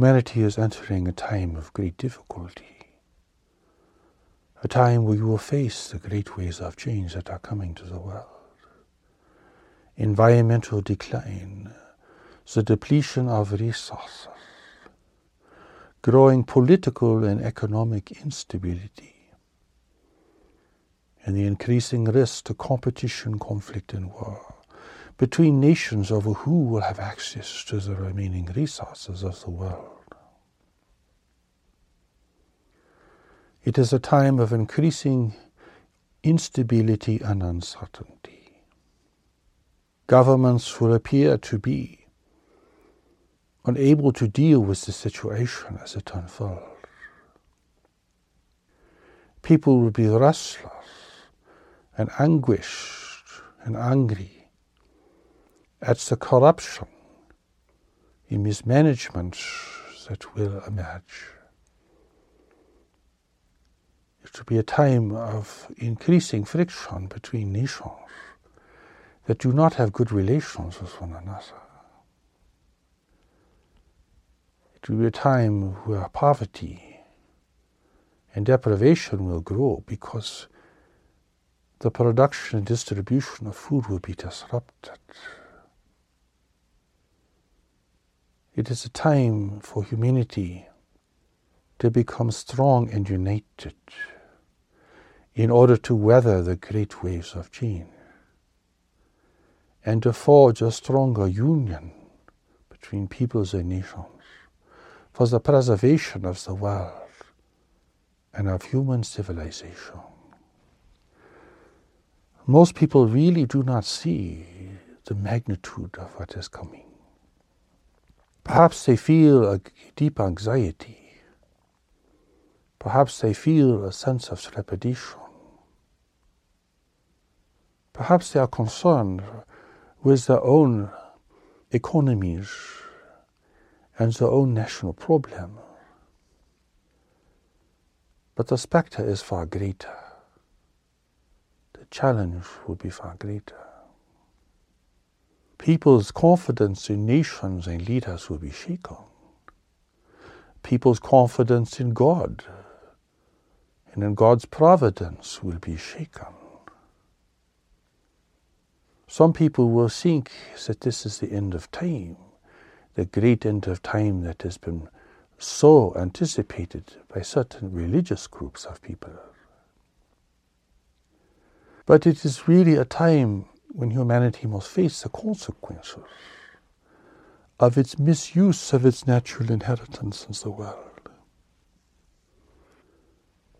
Humanity is entering a time of great difficulty, a time where you will face the great waves of change that are coming to the world. Environmental decline, the depletion of resources, growing political and economic instability, and the increasing risk to competition, conflict, and war between nations over who will have access to the remaining resources of the world. It is a time of increasing instability and uncertainty. Governments will appear to be unable to deal with the situation as it unfolds. People will be restless and anguished and angry at the corruption, the mismanagement that will emerge. It will be a time of increasing friction between nations that do not have good relations with one another. It will be a time where poverty and deprivation will grow because the production and distribution of food will be disrupted. It is a time for humanity to become strong and united in order to weather the great waves of change and to forge a stronger union between peoples and nations for the preservation of the world and of human civilization. Most people really do not see the magnitude of what is coming. Perhaps they feel a deep anxiety. Perhaps they feel a sense of trepidation. Perhaps they are concerned with their own economies and their own national problem. But the spectre is far greater. The challenge would be far greater people's confidence in nations and leaders will be shaken. People's confidence in God and in God's providence will be shaken. Some people will think that this is the end of time, the great end of time that has been so anticipated by certain religious groups of people. But it is really a time when humanity must face the consequences of its misuse of its natural inheritance in the world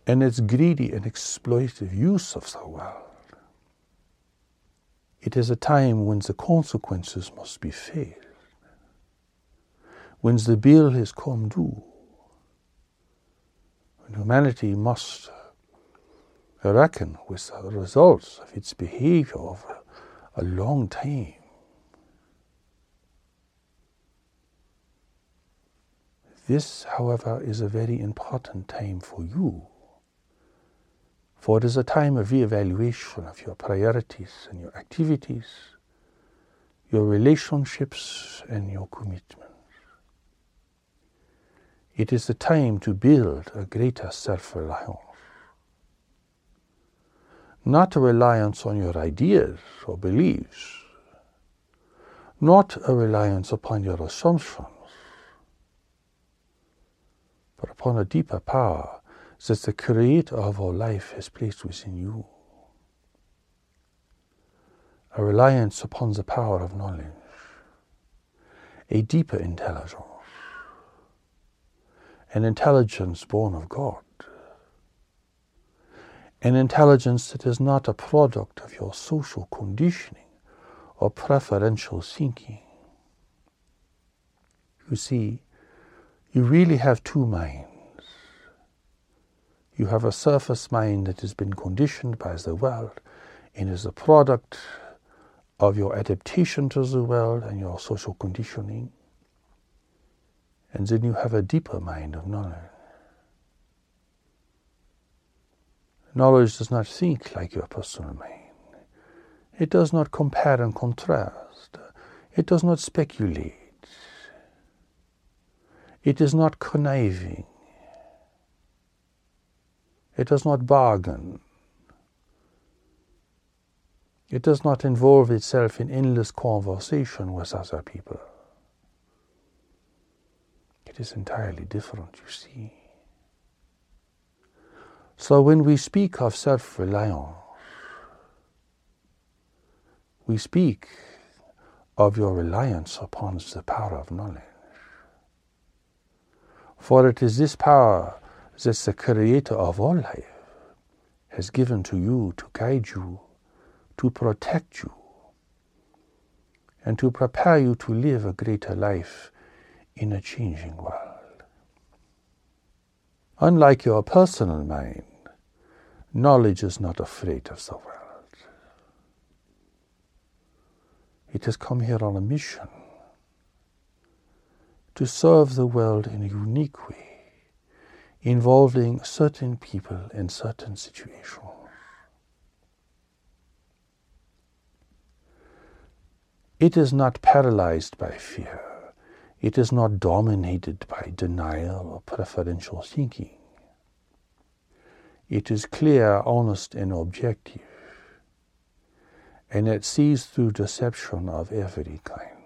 and its greedy and exploitative use of the world. It is a time when the consequences must be faced, when the bill has come due, when humanity must reckon with the results of its behavior over a long time. This, however, is a very important time for you, for it is a time of re-evaluation of your priorities and your activities, your relationships and your commitments. It is the time to build a greater self-reliance not a reliance on your ideas or beliefs, not a reliance upon your assumptions, but upon a deeper power that the Creator of our life has placed within you. A reliance upon the power of knowledge, a deeper intelligence, an intelligence born of God an intelligence that is not a product of your social conditioning or preferential thinking. You see, you really have two minds. You have a surface mind that has been conditioned by the world and is a product of your adaptation to the world and your social conditioning. And then you have a deeper mind of knowledge. Knowledge does not think like your personal mind. It does not compare and contrast. It does not speculate. It is not conniving. It does not bargain. It does not involve itself in endless conversation with other people. It is entirely different, you see. So when we speak of self reliance, we speak of your reliance upon the power of knowledge. For it is this power that the Creator of all life has given to you to guide you, to protect you, and to prepare you to live a greater life in a changing world. Unlike your personal mind, knowledge is not afraid of the world. It has come here on a mission to serve the world in a unique way, involving certain people in certain situations. It is not paralyzed by fear. It is not dominated by denial or preferential thinking. It is clear, honest, and objective, and it sees through deception of every kind.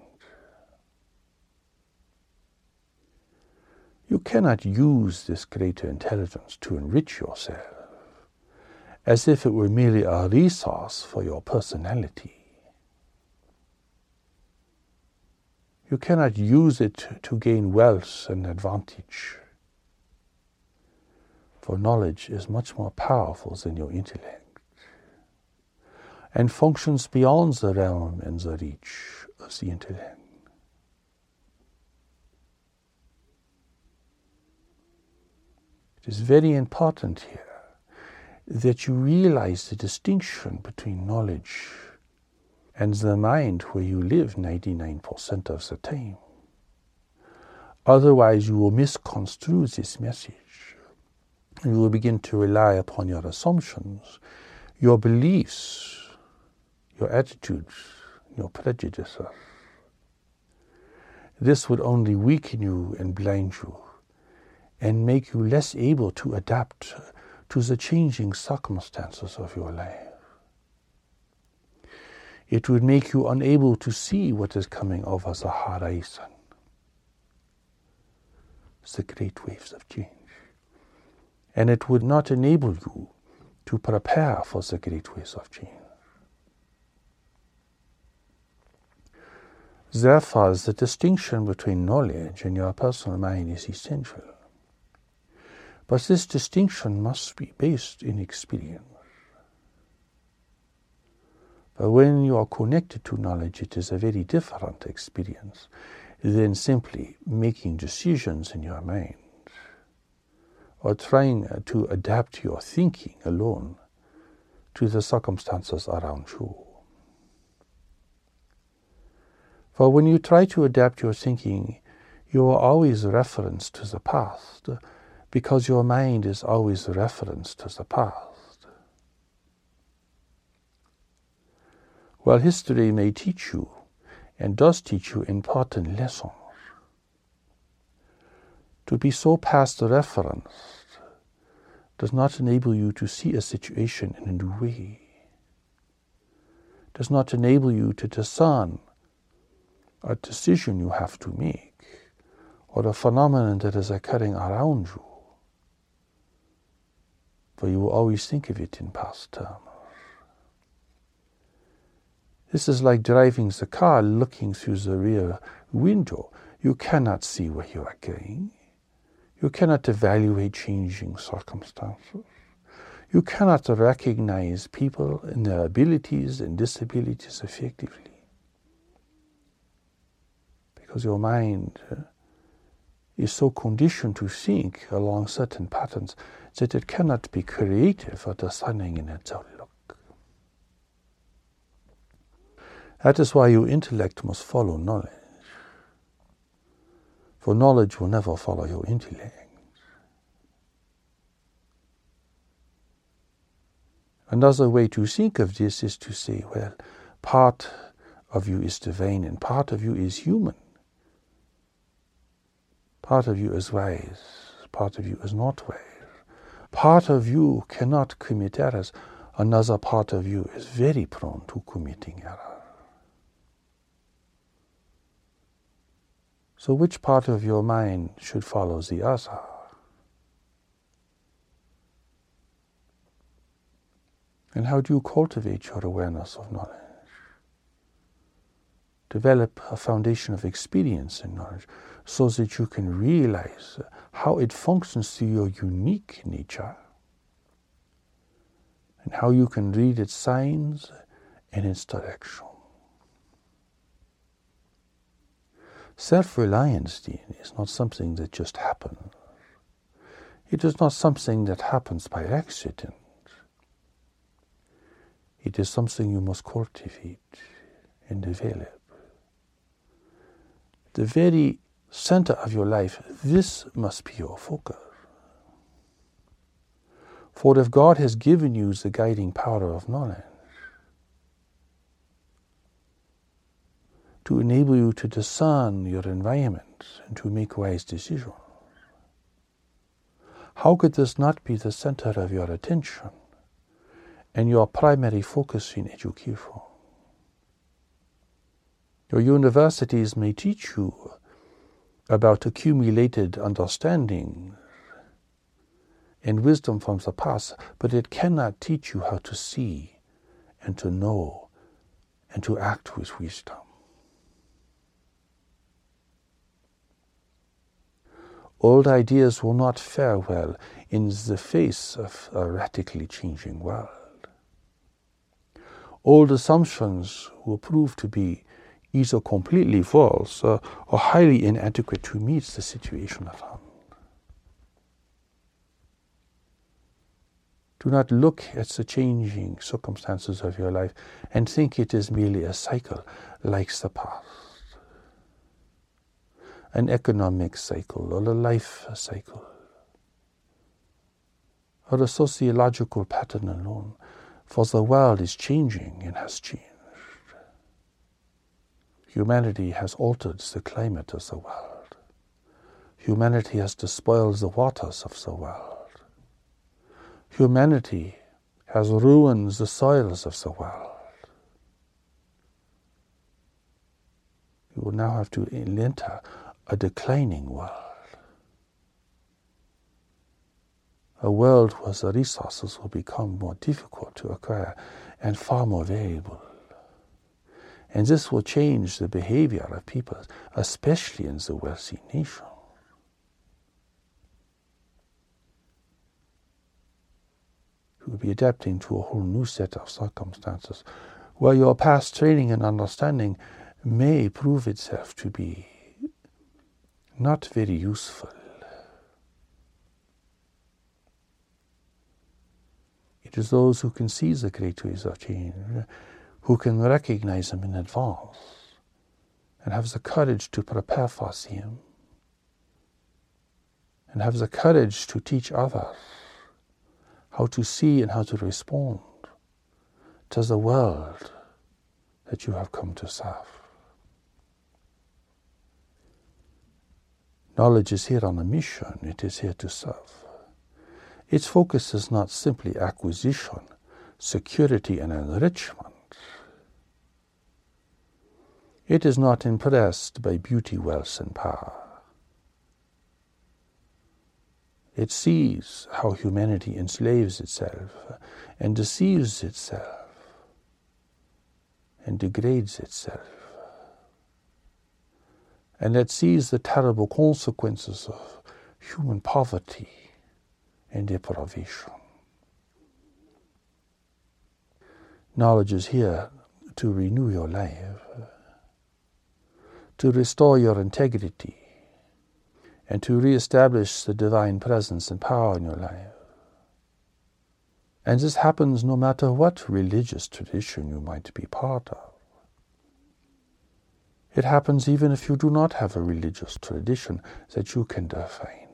You cannot use this greater intelligence to enrich yourself as if it were merely a resource for your personality. You cannot use it to gain wealth and advantage. For knowledge is much more powerful than your intellect and functions beyond the realm and the reach of the intellect. It is very important here that you realize the distinction between knowledge and the mind where you live 99% of the time. Otherwise, you will misconstrue this message. You will begin to rely upon your assumptions, your beliefs, your attitudes, your prejudices. This would only weaken you and blind you and make you less able to adapt to the changing circumstances of your life. It would make you unable to see what is coming over the horizon, the great waves of change. And it would not enable you to prepare for the great waves of change. Therefore, the distinction between knowledge and your personal mind is essential. But this distinction must be based in experience. But when you are connected to knowledge, it is a very different experience than simply making decisions in your mind or trying uh, to adapt your thinking alone to the circumstances around you. For when you try to adapt your thinking, you are always referenced to the past because your mind is always referenced to the past. While history may teach you and does teach you important lessons. To be so past referenced does not enable you to see a situation in a new way, does not enable you to discern a decision you have to make or a phenomenon that is occurring around you for you will always think of it in past terms. This is like driving the car looking through the rear window. You cannot see where you are going. You cannot evaluate changing circumstances. You cannot recognize people and their abilities and disabilities effectively. Because your mind uh, is so conditioned to think along certain patterns that it cannot be creative or discerning in its outlook. That is why your intellect must follow knowledge. For knowledge will never follow your intellect. Another way to think of this is to say, well, part of you is divine and part of you is human. Part of you is wise, part of you is not wise. Part of you cannot commit errors, another part of you is very prone to committing error. So, which part of your mind should follow the other? And how do you cultivate your awareness of knowledge? Develop a foundation of experience in knowledge so that you can realize how it functions to your unique nature and how you can read its signs and its direction. Self reliance, is not something that just happens. It is not something that happens by accident. It is something you must cultivate and develop. The very center of your life, this must be your focus. For if God has given you the guiding power of knowledge to enable you to discern your environment and to make wise decisions, how could this not be the center of your attention and your primary focus in education? Your universities may teach you about accumulated understanding and wisdom from the past, but it cannot teach you how to see and to know and to act with wisdom. Old ideas will not fare well in the face of a radically changing world. Old assumptions will prove to be either completely false uh, or highly inadequate to meet the situation at hand. Do not look at the changing circumstances of your life and think it is merely a cycle like the past. An economic cycle or a life cycle or a sociological pattern alone, for the world is changing and has changed. Humanity has altered the climate of the world. Humanity has despoiled the waters of the world. Humanity has ruined the soils of the world. You will now have to enter a declining world. A world where the resources will become more difficult to acquire and far more variable. And this will change the behavior of people, especially in the wealthy nations. you will be adapting to a whole new set of circumstances where your past training and understanding may prove itself to be not very useful. It is those who can see the great waves of change, who can recognize them in advance, and have the courage to prepare for them, and have the courage to teach others how to see and how to respond to the world that you have come to serve. Knowledge is here on a mission, it is here to serve. Its focus is not simply acquisition, security, and enrichment. It is not impressed by beauty, wealth, and power. It sees how humanity enslaves itself and deceives itself and degrades itself. And it sees the terrible consequences of human poverty and deprivation. Knowledge is here to renew your life, to restore your integrity, and to re-establish the divine presence and power in your life. And this happens no matter what religious tradition you might be part of. It happens even if you do not have a religious tradition that you can define.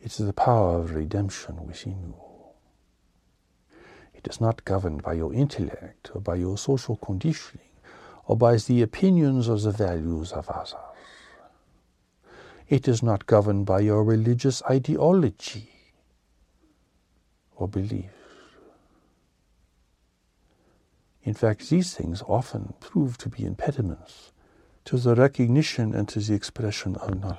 It is the power of redemption within you. It is not governed by your intellect or by your social conditioning or by the opinions or the values of others. It is not governed by your religious ideology or beliefs. In fact, these things often prove to be impediments to the recognition and to the expression of knowledge.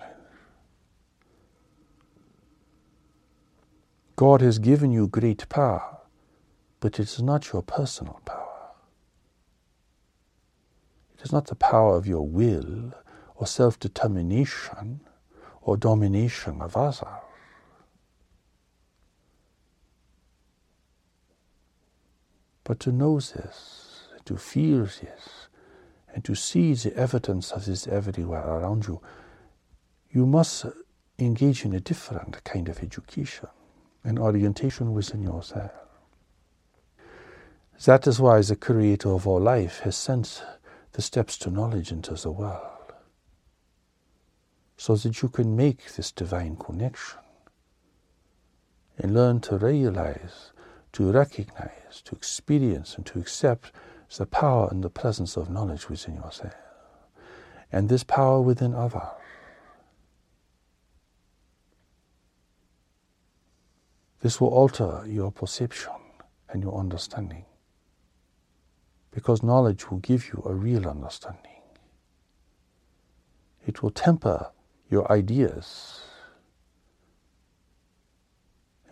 God has given you great power, but it is not your personal power. It is not the power of your will or self determination or domination of others. But to know this, to feel this, and to see the evidence of this everywhere around you, you must engage in a different kind of education, an orientation within yourself. That is why the Creator of all life has sent the steps to knowledge into the world, so that you can make this divine connection and learn to realize, to recognize, to experience, and to accept the power and the presence of knowledge within yourself, and this power within others. This will alter your perception and your understanding because knowledge will give you a real understanding. It will temper your ideas.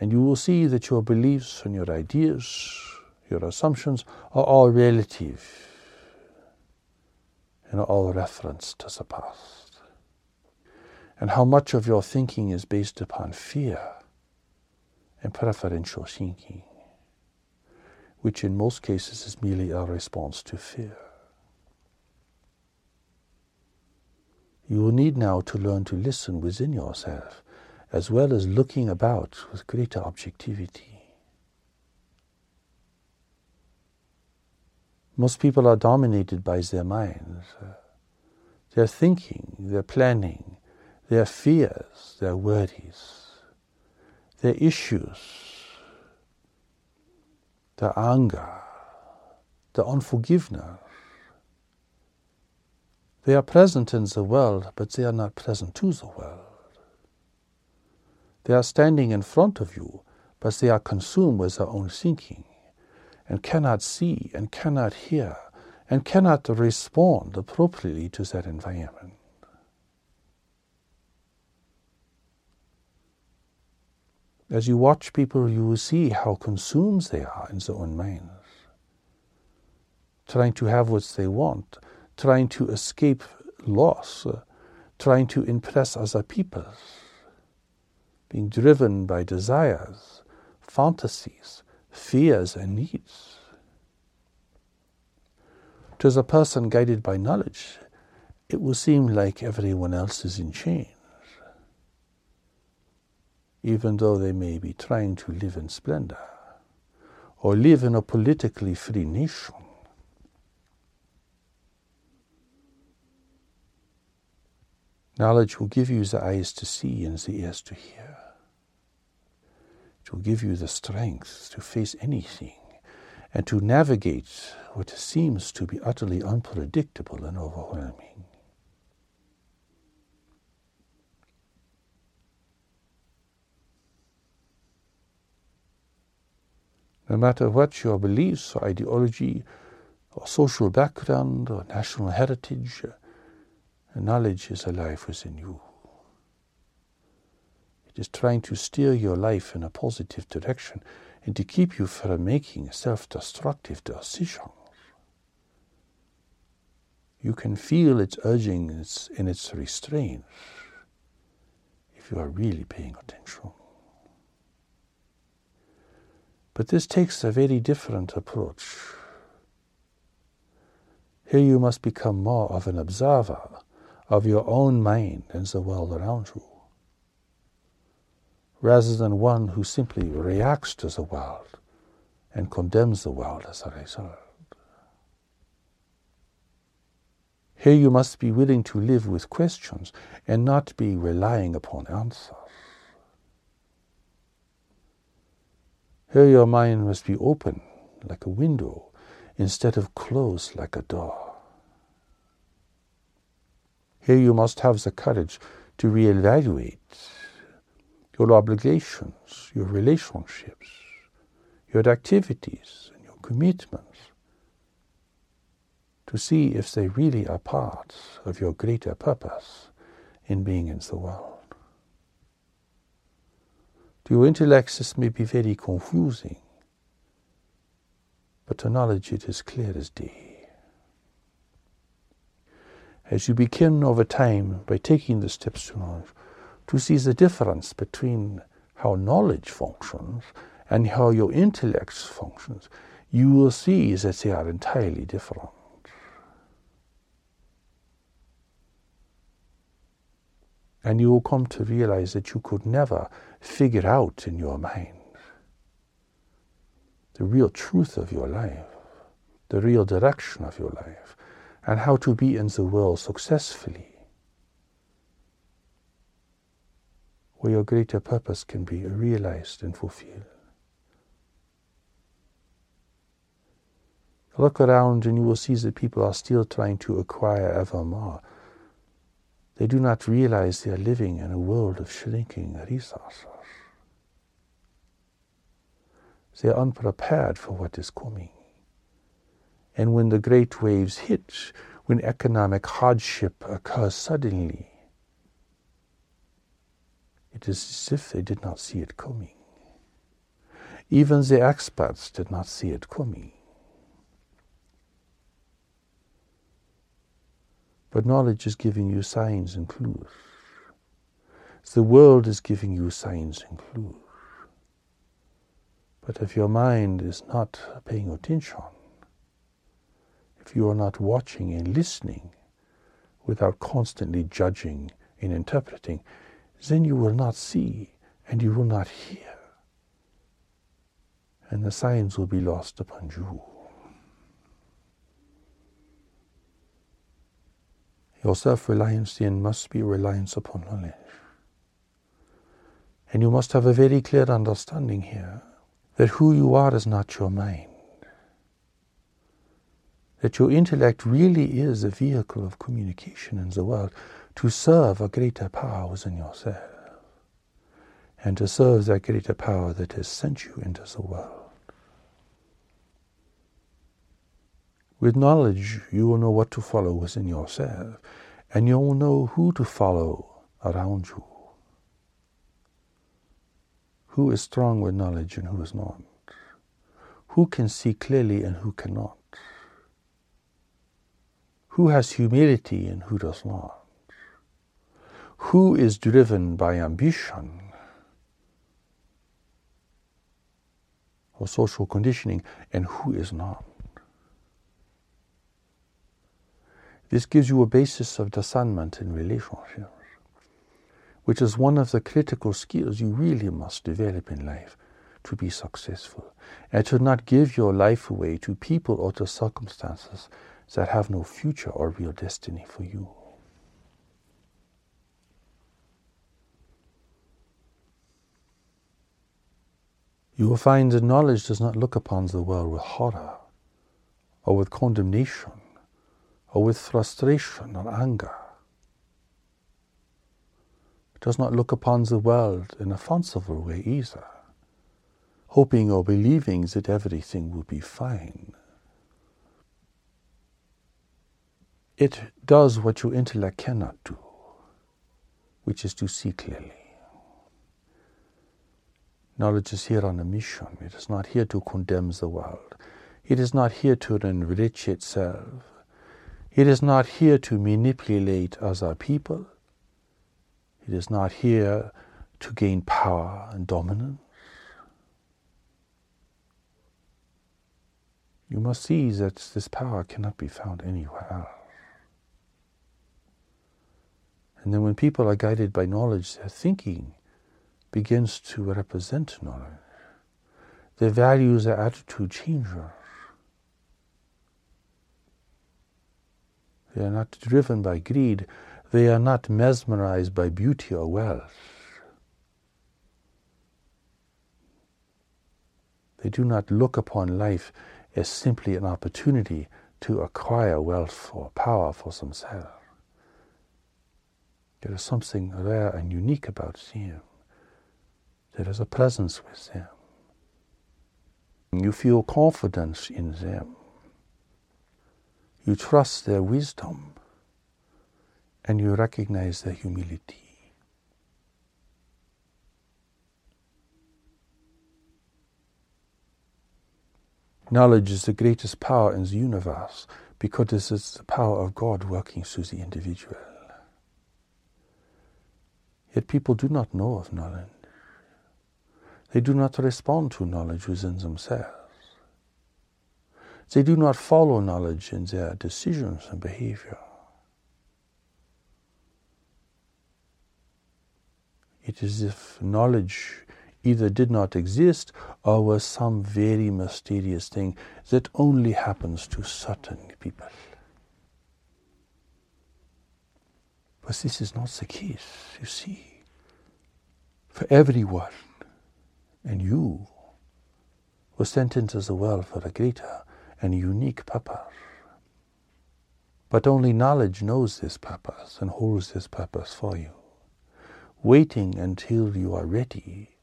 And you will see that your beliefs and your ideas your assumptions are all relative and are all reference to the past. And how much of your thinking is based upon fear and preferential thinking, which in most cases is merely a response to fear. You will need now to learn to listen within yourself as well as looking about with greater objectivity. Most people are dominated by their minds, their thinking, their planning, their fears, their worries, their issues, their anger, their unforgiveness. They are present in the world, but they are not present to the world. They are standing in front of you, but they are consumed with their own thinking and cannot see and cannot hear and cannot respond appropriately to that environment. As you watch people, you will see how consumed they are in their own minds, trying to have what they want, trying to escape loss, trying to impress other people, being driven by desires, fantasies, fears and needs. To the person guided by knowledge, it will seem like everyone else is in chains, even though they may be trying to live in splendor or live in a politically free nation. Knowledge will give you the eyes to see and the ears to hear to give you the strength to face anything and to navigate what seems to be utterly unpredictable and overwhelming. No matter what your beliefs or ideology or social background or national heritage, knowledge is alive within you. It is trying to steer your life in a positive direction and to keep you from making self destructive decisions. You can feel its urging in its restraints if you are really paying attention. But this takes a very different approach. Here you must become more of an observer of your own mind and the world around you rather than one who simply reacts to the world and condemns the world as a result. Here you must be willing to live with questions and not be relying upon answers. Here your mind must be open like a window instead of closed like a door. Here you must have the courage to reevaluate your obligations, your relationships, your activities, and your commitments to see if they really are part of your greater purpose in being in the world. To your intellect, this may be very confusing, but to knowledge it is clear as day. As you begin over time by taking the steps to knowledge, to see the difference between how knowledge functions and how your intellect functions, you will see that they are entirely different. And you will come to realize that you could never figure out in your mind the real truth of your life, the real direction of your life, and how to be in the world successfully where your greater purpose can be realized and fulfilled. Look around and you will see that people are still trying to acquire ever more. They do not realize they are living in a world of shrinking resources. They are unprepared for what is coming. And when the great waves hit, when economic hardship occurs suddenly, it is as if they did not see it coming. Even the experts did not see it coming. But knowledge is giving you signs and clues. The world is giving you signs and clues. But if your mind is not paying attention, if you are not watching and listening without constantly judging and interpreting, then you will not see and you will not hear. And the signs will be lost upon you. Your self reliance then must be reliance upon knowledge. And you must have a very clear understanding here that who you are is not your mind. That your intellect really is a vehicle of communication in the world to serve a greater power within yourself and to serve that greater power that has sent you into the world. With knowledge, you will know what to follow within yourself, and you will know who to follow around you. Who is strong with knowledge and who is not? Who can see clearly and who cannot? Who has humility and who does not? Who is driven by ambition or social conditioning and who is not. This gives you a basis of discernment in relationships, which is one of the critical skills you really must develop in life to be successful, and to not give your life away to people or to circumstances that have no future or real destiny for you. You will find that knowledge does not look upon the world with horror, or with condemnation, or with frustration or anger. It does not look upon the world in a fanciful way either, hoping or believing that everything will be fine. It does what your intellect cannot do, which is to see clearly. Knowledge is here on a mission. It is not here to condemn the world. It is not here to enrich itself. It is not here to manipulate other people. It is not here to gain power and dominance. You must see that this power cannot be found anywhere else. And then when people are guided by knowledge, their thinking begins to represent knowledge. Their values, their attitude changes. They are not driven by greed. They are not mesmerized by beauty or wealth. They do not look upon life as simply an opportunity to acquire wealth or power for themselves. There is something rare and unique about them. There is a presence with them. You feel confidence in them. You trust their wisdom and you recognize their humility. Knowledge is the greatest power in the universe because this is the power of God working through the individual. Yet people do not know of knowledge. They do not respond to knowledge within themselves. They do not follow knowledge in their decisions and behavior. It is as if knowledge either did not exist or was some very mysterious thing that only happens to certain people. But this is not the case, you see. For everyone, and you, were sent into the world for a greater and unique purpose. But only knowledge knows this purpose and holds this purpose for you. Waiting until you are ready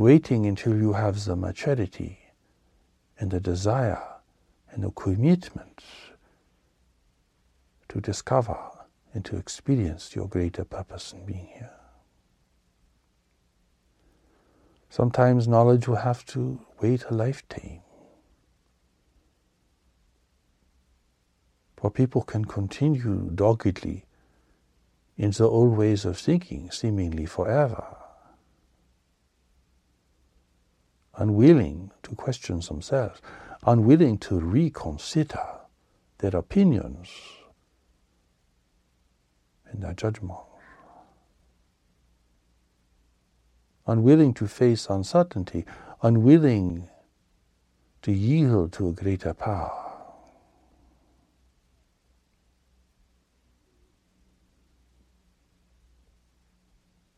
waiting until you have the maturity and the desire and the commitment to discover and to experience your greater purpose in being here. Sometimes knowledge will have to wait a lifetime. For people can continue doggedly in the old ways of thinking, seemingly forever unwilling to question themselves, unwilling to reconsider their opinions and their judgments, unwilling to face uncertainty, unwilling to yield to a greater power.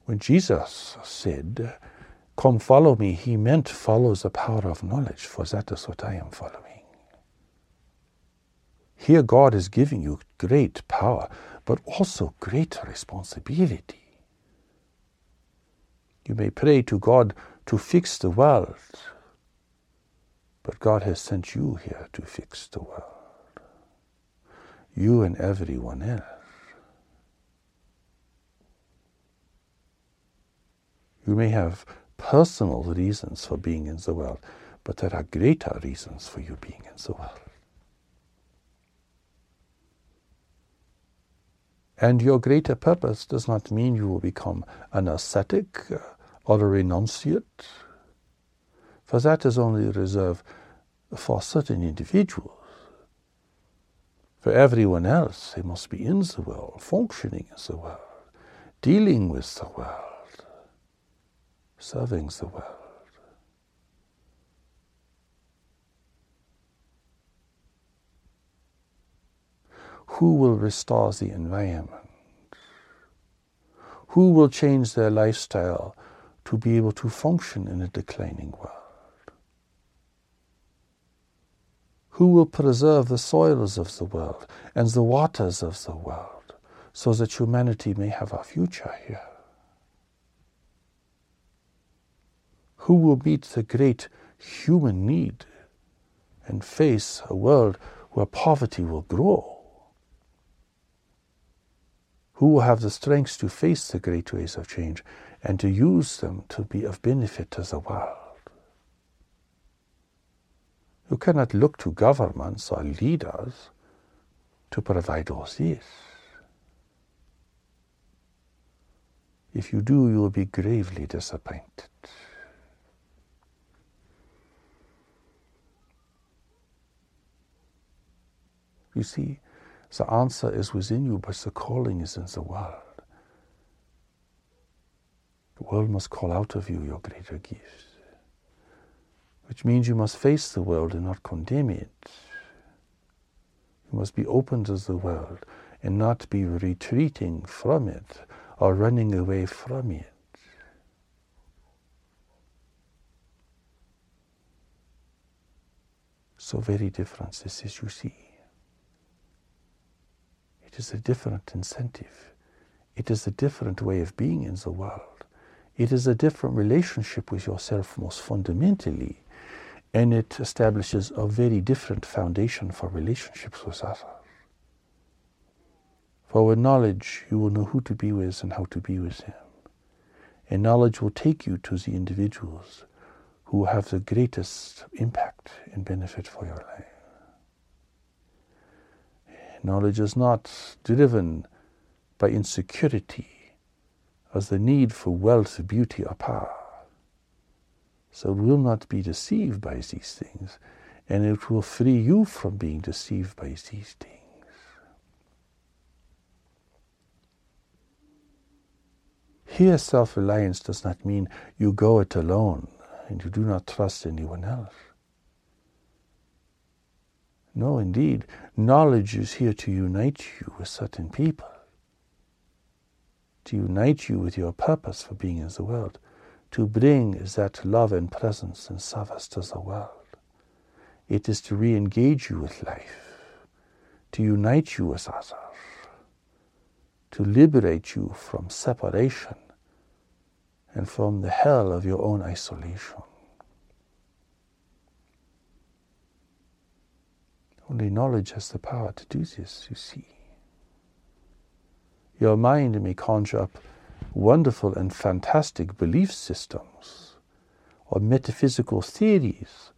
When Jesus said, Come follow me, he meant follow the power of knowledge, for that is what I am following. Here, God is giving you great power, but also great responsibility. You may pray to God to fix the world, but God has sent you here to fix the world. You and everyone else. You may have personal reasons for being in the world, but there are greater reasons for you being in the world. And your greater purpose does not mean you will become an ascetic uh, or a renunciate, for that is only reserved for certain individuals. For everyone else, they must be in the world, functioning in the world, dealing with the world serving the world. Who will restore the environment? Who will change their lifestyle to be able to function in a declining world? Who will preserve the soils of the world and the waters of the world so that humanity may have a future here? who will meet the great human need and face a world where poverty will grow? Who will have the strength to face the great waves of change and to use them to be of benefit to the world? You cannot look to governments or leaders to provide all this. If you do, you will be gravely disappointed. You see, the answer is within you, but the calling is in the world. The world must call out of you your greater gifts, which means you must face the world and not condemn it. You must be open to the world and not be retreating from it or running away from it. So very different this is, you see. It is a different incentive. It is a different way of being in the world. It is a different relationship with yourself most fundamentally, and it establishes a very different foundation for relationships with others. For with knowledge, you will know who to be with and how to be with them. And knowledge will take you to the individuals who have the greatest impact and benefit for your life. Knowledge is not driven by insecurity as the need for wealth, beauty, or power. So it will not be deceived by these things, and it will free you from being deceived by these things. Here, self reliance does not mean you go it alone and you do not trust anyone else. No, indeed, knowledge is here to unite you with certain people, to unite you with your purpose for being in the world, to bring that love and presence and service to the world. It is to re engage you with life, to unite you with others, to liberate you from separation and from the hell of your own isolation. Only knowledge has the power to do this, you see. Your mind may conjure up wonderful and fantastic belief systems, or metaphysical theories,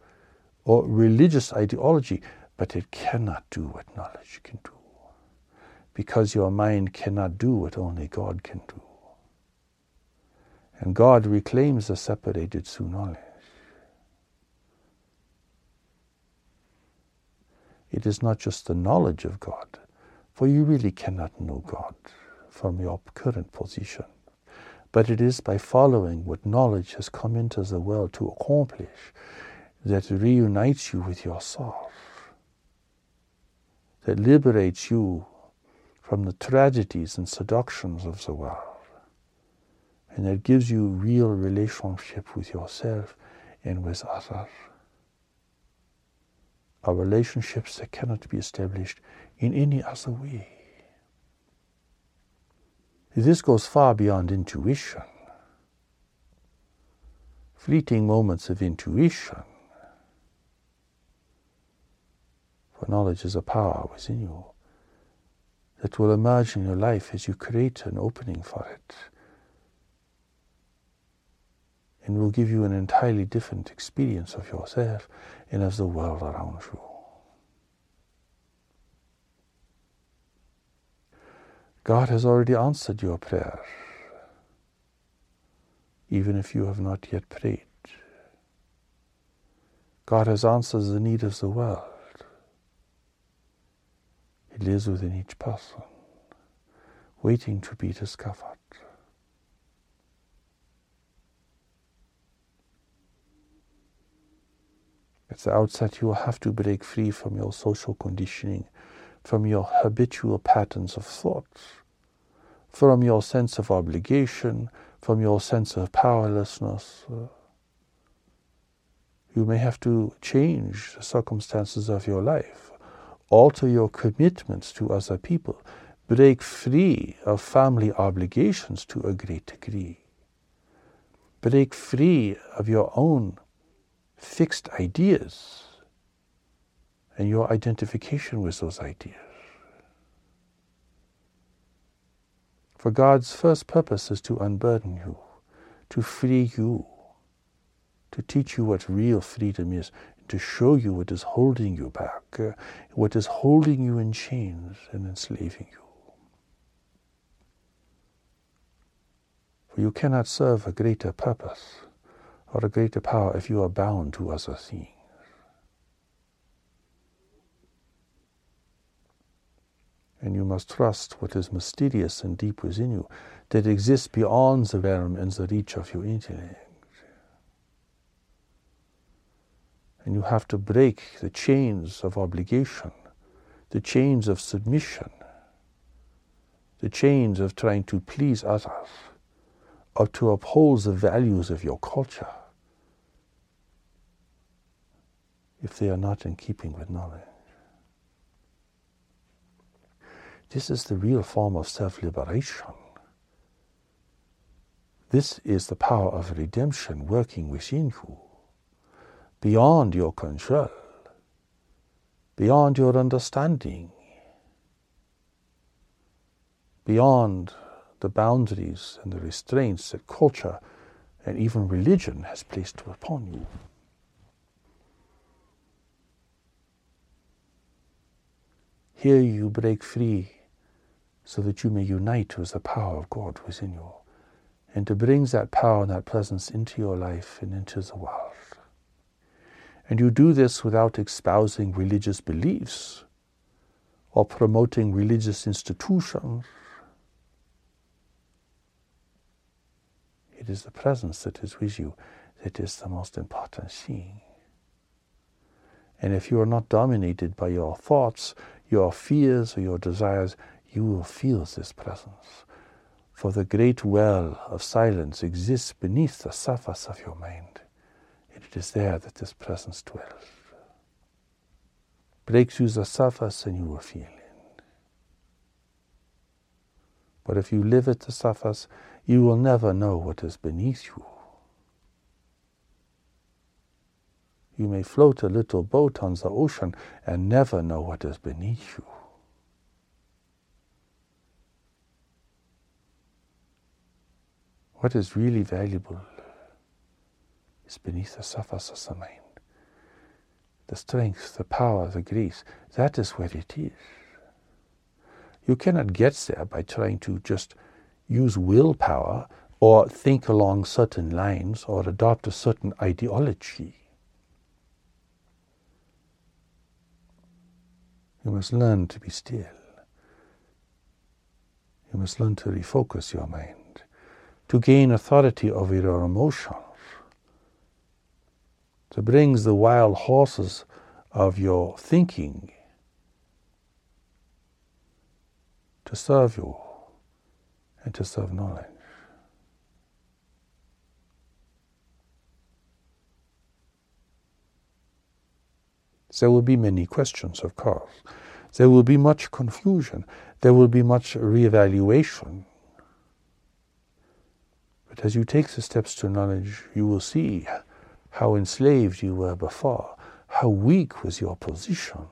or religious ideology, but it cannot do what knowledge can do. Because your mind cannot do what only God can do. And God reclaims the separated through knowledge. It is not just the knowledge of God, for you really cannot know God from your current position. But it is by following what knowledge has come into the world to accomplish that reunites you with yourself, that liberates you from the tragedies and seductions of the world, and that gives you real relationship with yourself and with others are relationships that cannot be established in any other way. This goes far beyond intuition. Fleeting moments of intuition. For knowledge is a power within you that will emerge in your life as you create an opening for it and will give you an entirely different experience of yourself and of the world around you. God has already answered your prayer, even if you have not yet prayed. God has answered the need of the world. It lives within each person, waiting to be discovered. At the outset, you will have to break free from your social conditioning, from your habitual patterns of thoughts, from your sense of obligation, from your sense of powerlessness. You may have to change the circumstances of your life, alter your commitments to other people, break free of family obligations to a great degree, break free of your own fixed ideas and your identification with those ideas. For God's first purpose is to unburden you, to free you, to teach you what real freedom is, to show you what is holding you back, what is holding you in chains and enslaving you. For you cannot serve a greater purpose or a greater power if you are bound to other things. And you must trust what is mysterious and deep within you, that exists beyond the realm and the reach of your intellect. And you have to break the chains of obligation, the chains of submission, the chains of trying to please others, or to uphold the values of your culture. If they are not in keeping with knowledge. This is the real form of self liberation. This is the power of redemption working within you, beyond your control, beyond your understanding, beyond the boundaries and the restraints that culture and even religion has placed upon you. Here you break free so that you may unite with the power of God within you and to bring that power and that presence into your life and into the world. And you do this without espousing religious beliefs or promoting religious institutions. It is the presence that is with you that is the most important thing. And if you are not dominated by your thoughts, your fears, or your desires, you will feel this presence. For the great well of silence exists beneath the surface of your mind. And it is there that this presence dwells. Break through the surface and you will feel it. But if you live at the surface, you will never know what is beneath you. You may float a little boat on the ocean and never know what is beneath you. What is really valuable is beneath the surface of the mind. The strength, the power, the grace, that is where it is. You cannot get there by trying to just use willpower or think along certain lines or adopt a certain ideology. You must learn to be still. You must learn to refocus your mind, to gain authority over your emotions, to bring the wild horses of your thinking to serve you and to serve knowledge. There will be many questions, of course. There will be much confusion. There will be much reevaluation. But as you take the steps to knowledge, you will see how enslaved you were before, how weak was your position,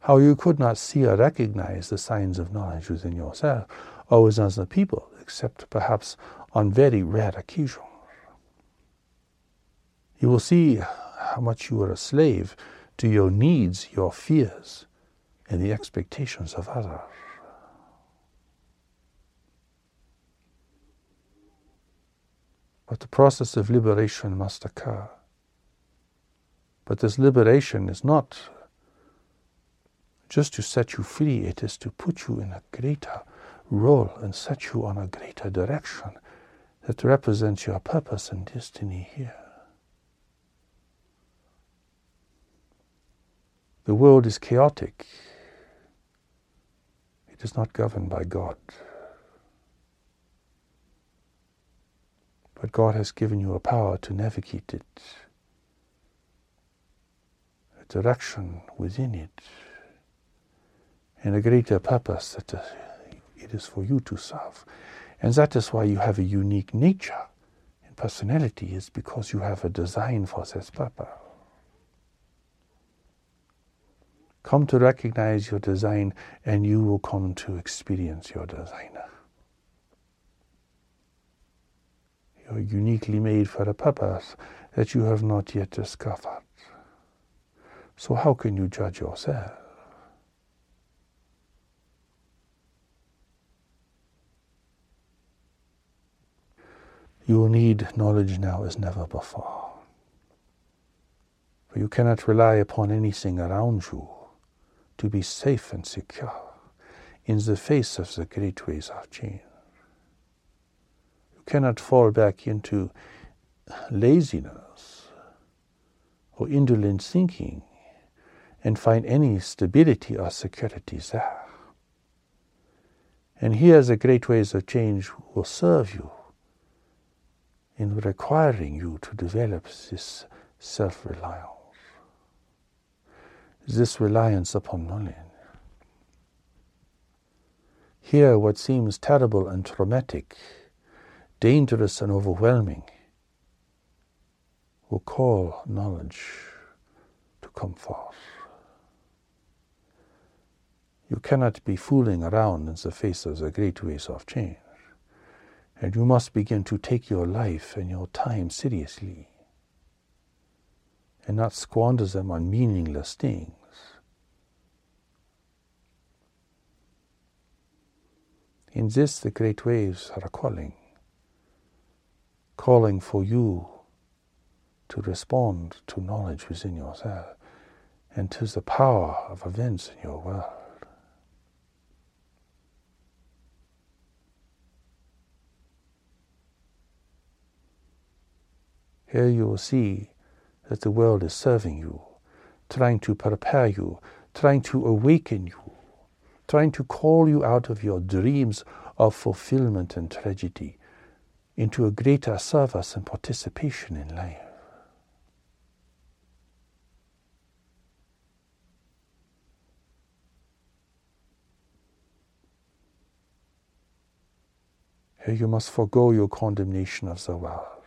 how you could not see or recognize the signs of knowledge within yourself or within other people, except perhaps on very rare occasions. You will see how much you are a slave to your needs, your fears, and the expectations of others. But the process of liberation must occur. But this liberation is not just to set you free, it is to put you in a greater role and set you on a greater direction that represents your purpose and destiny here. The world is chaotic. It is not governed by God. But God has given you a power to navigate it, a direction within it, and a greater purpose that uh, it is for you to serve. And that is why you have a unique nature and personality, is because you have a design for this purpose. Come to recognize your design, and you will come to experience your designer. You're uniquely made for a purpose that you have not yet discovered. So, how can you judge yourself? You will need knowledge now as never before. For you cannot rely upon anything around you to be safe and secure in the face of the great waves of change. You cannot fall back into laziness or indolent thinking and find any stability or security there. And here the great waves of change will serve you in requiring you to develop this self reliance this reliance upon knowledge. Here, what seems terrible and traumatic dangerous and overwhelming, will call knowledge to come forth. You cannot be fooling around in the face of the great waves of change. And you must begin to take your life and your time seriously and not squander them on meaningless things. In this, the great waves are calling, calling for you to respond to knowledge within yourself and to the power of events in your world. Here you will see that the world is serving you, trying to prepare you, trying to awaken you, trying to call you out of your dreams of fulfillment and tragedy into a greater service and participation in life. Here you must forego your condemnation of the world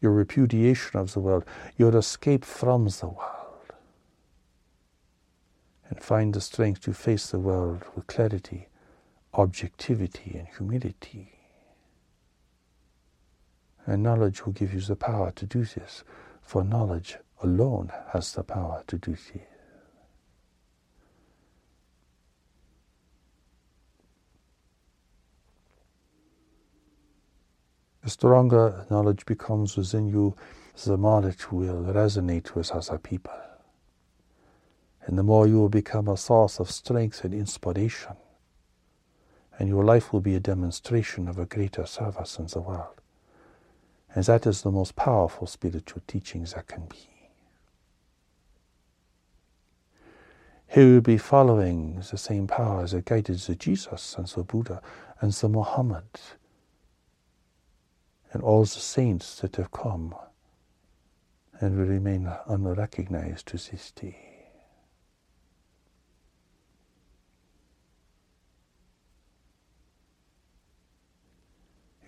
your repudiation of the world, your escape from the world, and find the strength to face the world with clarity, objectivity, and humility. And knowledge will give you the power to do this, for knowledge alone has the power to do this. The stronger knowledge becomes within you, the more it will resonate with other people. And the more you will become a source of strength and inspiration. And your life will be a demonstration of a greater service in the world. And that is the most powerful spiritual teaching that can be. He will be following the same powers that guided the Jesus and the Buddha and the Muhammad and all the saints that have come and will remain unrecognized to this day.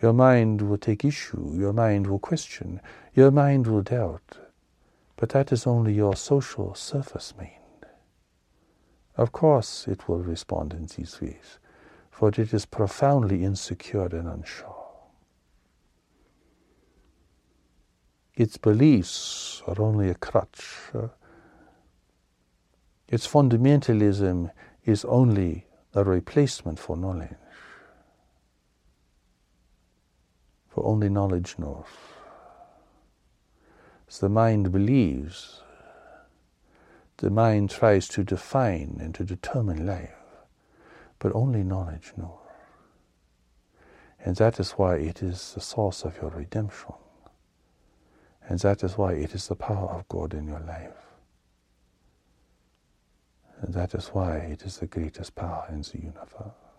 Your mind will take issue, your mind will question, your mind will doubt, but that is only your social surface mind. Of course, it will respond in these ways, for it is profoundly insecure and unsure. Its beliefs are only a crutch. Uh, its fundamentalism is only a replacement for knowledge. For only knowledge knows. So the mind believes, the mind tries to define and to determine life, but only knowledge knows. And that is why it is the source of your redemption. And that is why it is the power of God in your life. And that is why it is the greatest power in the universe.